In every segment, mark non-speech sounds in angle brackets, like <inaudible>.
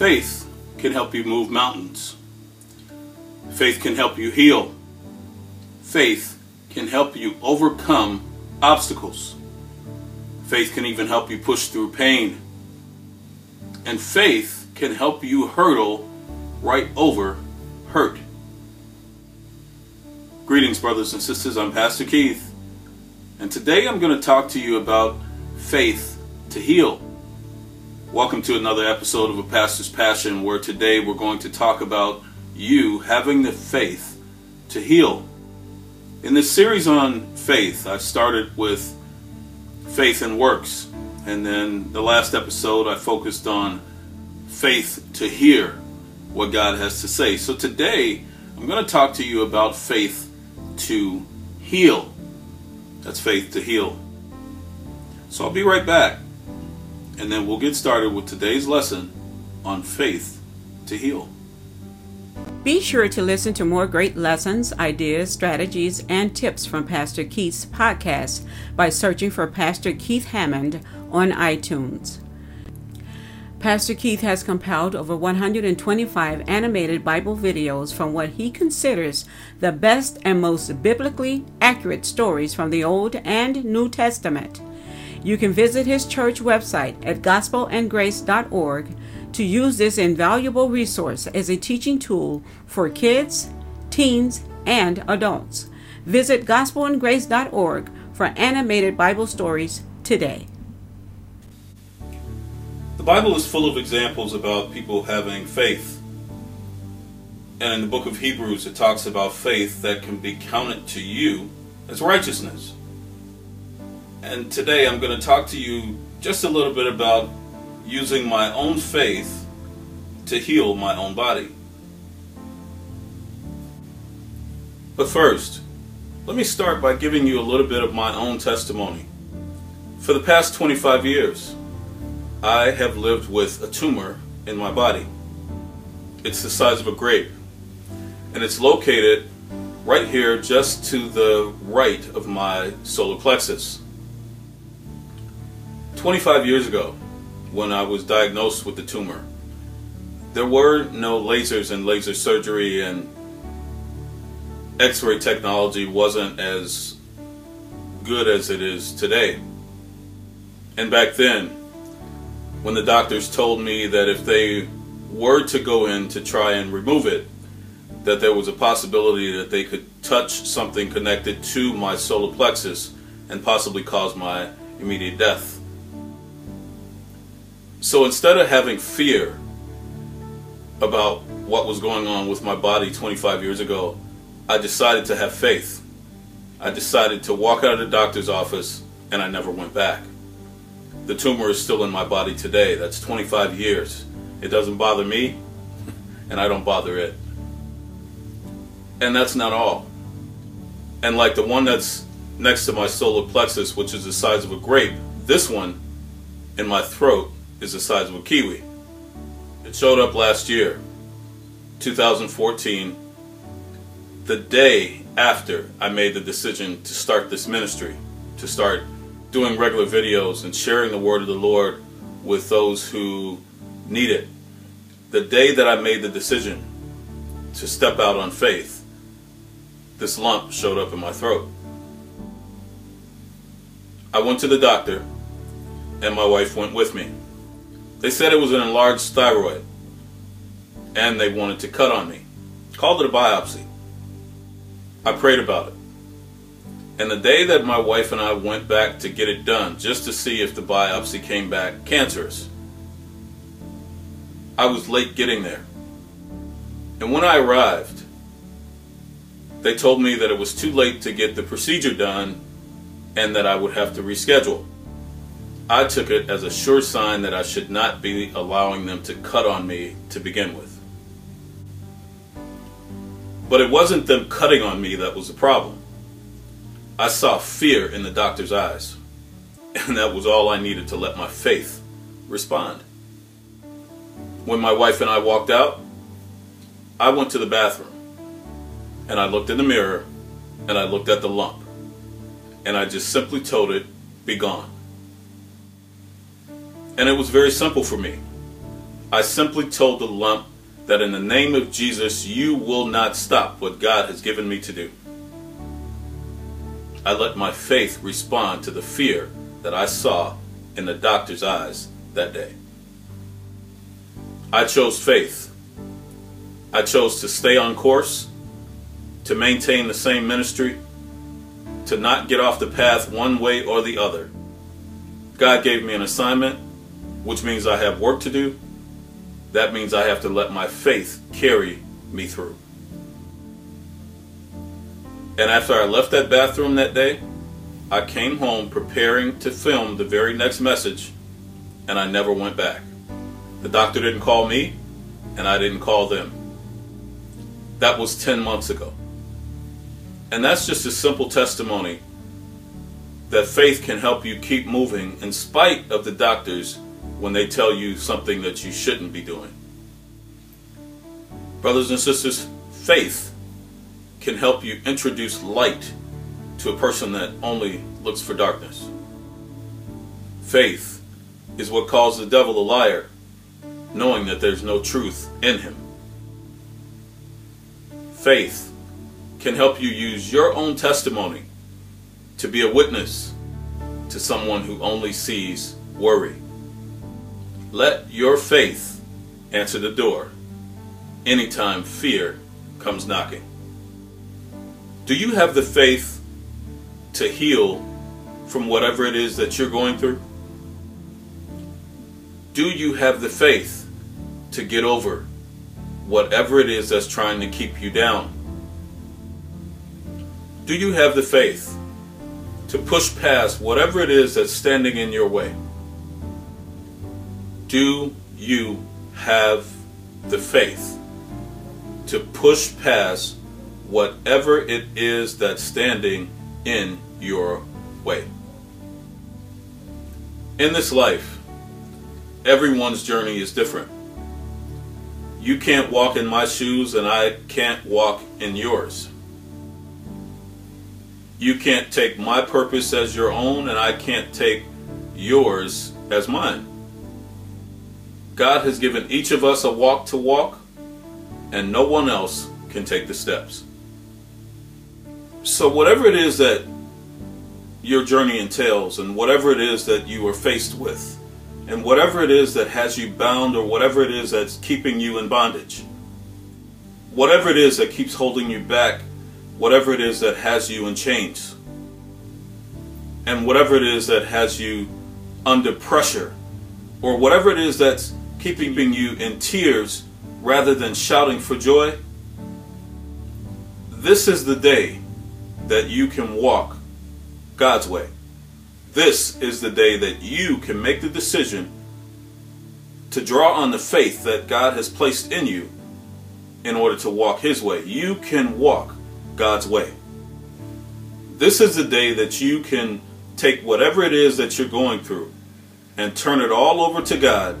Faith can help you move mountains. Faith can help you heal. Faith can help you overcome obstacles. Faith can even help you push through pain. And faith can help you hurdle right over hurt. Greetings, brothers and sisters. I'm Pastor Keith. And today I'm going to talk to you about faith to heal. Welcome to another episode of A Pastor's Passion, where today we're going to talk about you having the faith to heal. In this series on faith, I started with faith and works, and then the last episode I focused on faith to hear what God has to say. So today I'm going to talk to you about faith to heal. That's faith to heal. So I'll be right back and then we'll get started with today's lesson on faith to heal. Be sure to listen to more great lessons, ideas, strategies, and tips from Pastor Keith's podcast by searching for Pastor Keith Hammond on iTunes. Pastor Keith has compiled over 125 animated Bible videos from what he considers the best and most biblically accurate stories from the Old and New Testament. You can visit his church website at gospelandgrace.org to use this invaluable resource as a teaching tool for kids, teens, and adults. Visit gospelandgrace.org for animated Bible stories today. The Bible is full of examples about people having faith. And in the book of Hebrews, it talks about faith that can be counted to you as righteousness. And today I'm going to talk to you just a little bit about using my own faith to heal my own body. But first, let me start by giving you a little bit of my own testimony. For the past 25 years, I have lived with a tumor in my body. It's the size of a grape, and it's located right here just to the right of my solar plexus. 25 years ago, when I was diagnosed with the tumor, there were no lasers and laser surgery, and x ray technology wasn't as good as it is today. And back then, when the doctors told me that if they were to go in to try and remove it, that there was a possibility that they could touch something connected to my solar plexus and possibly cause my immediate death. So instead of having fear about what was going on with my body 25 years ago, I decided to have faith. I decided to walk out of the doctor's office and I never went back. The tumor is still in my body today. That's 25 years. It doesn't bother me <laughs> and I don't bother it. And that's not all. And like the one that's next to my solar plexus, which is the size of a grape, this one in my throat is the size of a kiwi. It showed up last year, 2014, the day after I made the decision to start this ministry, to start doing regular videos and sharing the word of the Lord with those who need it. The day that I made the decision to step out on faith, this lump showed up in my throat. I went to the doctor, and my wife went with me. They said it was an enlarged thyroid and they wanted to cut on me. Called it a biopsy. I prayed about it. And the day that my wife and I went back to get it done, just to see if the biopsy came back cancerous, I was late getting there. And when I arrived, they told me that it was too late to get the procedure done and that I would have to reschedule. I took it as a sure sign that I should not be allowing them to cut on me to begin with. But it wasn't them cutting on me that was the problem. I saw fear in the doctor's eyes, <laughs> and that was all I needed to let my faith respond. When my wife and I walked out, I went to the bathroom and I looked in the mirror and I looked at the lump and I just simply told it, be gone. And it was very simple for me. I simply told the lump that in the name of Jesus, you will not stop what God has given me to do. I let my faith respond to the fear that I saw in the doctor's eyes that day. I chose faith. I chose to stay on course, to maintain the same ministry, to not get off the path one way or the other. God gave me an assignment, which means I have work to do. That means I have to let my faith carry me through. And after I left that bathroom that day, I came home preparing to film the very next message, and I never went back. The doctor didn't call me, and I didn't call them. That was 10 months ago. And that's just a simple testimony that faith can help you keep moving in spite of the doctors when they tell you something that you shouldn't be doing. Brothers and sisters, faith can help you introduce light to a person that only looks for darkness. Faith is what calls the devil a liar, knowing that there's no truth in him. Faith can help you use your own testimony to be a witness to someone who only sees worry. Let your faith answer the door anytime fear comes knocking. Do you have the faith to heal from whatever it is that you're going through? Do you have the faith to get over whatever it is that's trying to keep you down? Do you have the faith to push past whatever it is that's standing in your way? Do you have the faith to push past whatever it is that's standing in your way? In this life, everyone's journey is different. You can't walk in my shoes, and I can't walk in yours. You can't take my purpose as your own, and I can't take yours as mine. God has given each of us a walk to walk, and no one else can take the steps. So, whatever it is that your journey entails, and whatever it is that you are faced with, and whatever it is that has you bound, or whatever it is that's keeping you in bondage, whatever it is that keeps holding you back whatever it is that has you in chains, and whatever it is that has you under pressure, or whatever it is that's keeping you in tears rather than shouting for joy, this is the day that you can walk God's way. This is the day that you can make the decision to draw on the faith that God has placed in you in order to walk His way. You can walk God's way. This is the day that you can take whatever it is that you're going through and turn it all over to God,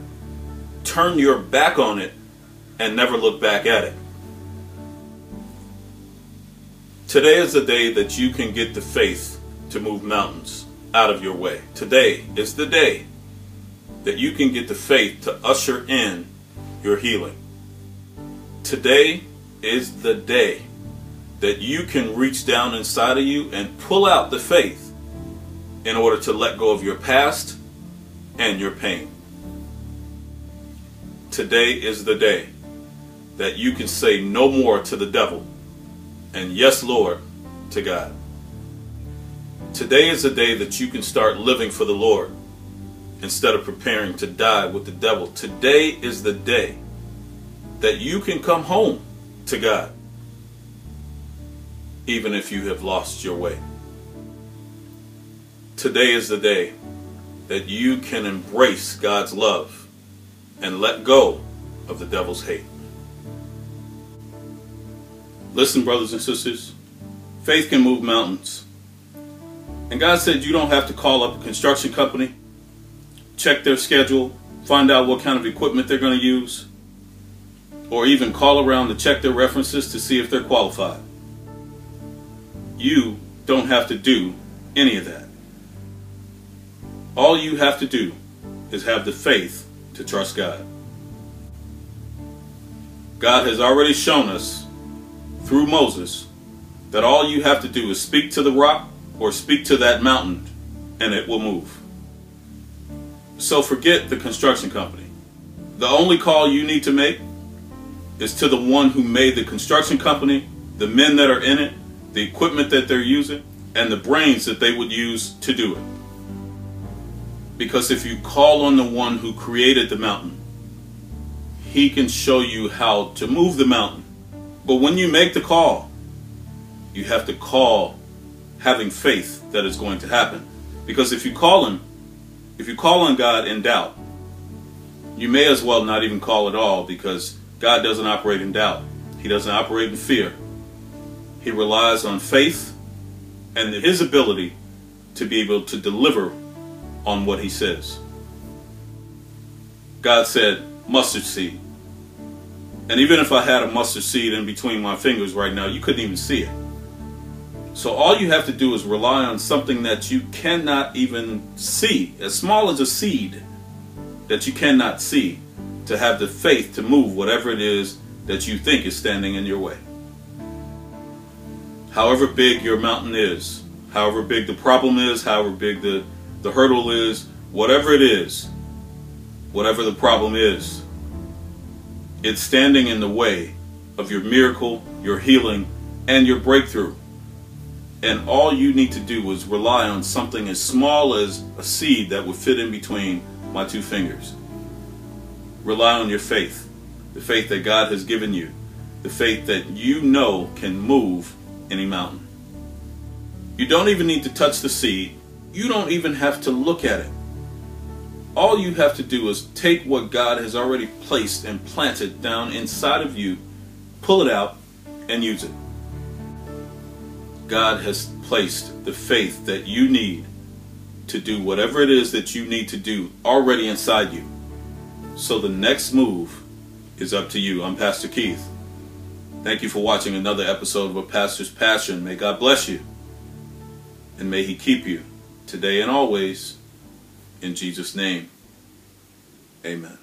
turn your back on it, and never look back at it. Today is the day that you can get the faith to move mountains out of your way. Today is the day that you can get the faith to usher in your healing. Today is the day that you can reach down inside of you and pull out the faith in order to let go of your past and your pain. Today is the day that you can say no more to the devil and yes, Lord, to God. Today is the day that you can start living for the Lord instead of preparing to die with the devil. Today is the day that you can come home to God even if you have lost your way. Today is the day that you can embrace God's love and let go of the devil's hate. Listen, brothers and sisters, faith can move mountains. And God said you don't have to call up a construction company, check their schedule, find out what kind of equipment they're going to use, or even call around to check their references to see if they're qualified. You don't have to do any of that. All you have to do is have the faith to trust God. God has already shown us through Moses that all you have to do is speak to the rock or speak to that mountain and it will move. So forget the construction company. The only call you need to make is to the one who made the construction company, the men that are in it, the equipment that they're using, and the brains that they would use to do it. Because if you call on the one who created the mountain, he can show you how to move the mountain. But when you make the call, you have to call having faith that is going to happen. Because if you call him, if you call on God in doubt, you may as well not even call at all because God doesn't operate in doubt. He doesn't operate in fear. He relies on faith and his ability to be able to deliver on what he says. God said, mustard seed. And even if I had a mustard seed in between my fingers right now, you couldn't even see it. So all you have to do is rely on something that you cannot even see, as small as a seed that you cannot see, to have the faith to move whatever it is that you think is standing in your way. However big your mountain is, however big the problem is, however big the, the hurdle is, whatever it is, whatever the problem is, it's standing in the way of your miracle, your healing, and your breakthrough. And all you need to do is rely on something as small as a seed that would fit in between my two fingers. Rely on your faith, the faith that God has given you, the faith that you know can move any mountain. You don't even need to touch the seed, you don't even have to look at it. All you have to do is take what God has already placed and planted down inside of you, pull it out, and use it. God has placed the faith that you need to do whatever it is that you need to do already inside you. So the next move is up to you. I'm Pastor Keith. Thank you for watching another episode of A Pastor's Passion. May God bless you and may He keep you today and always. In Jesus' name, amen.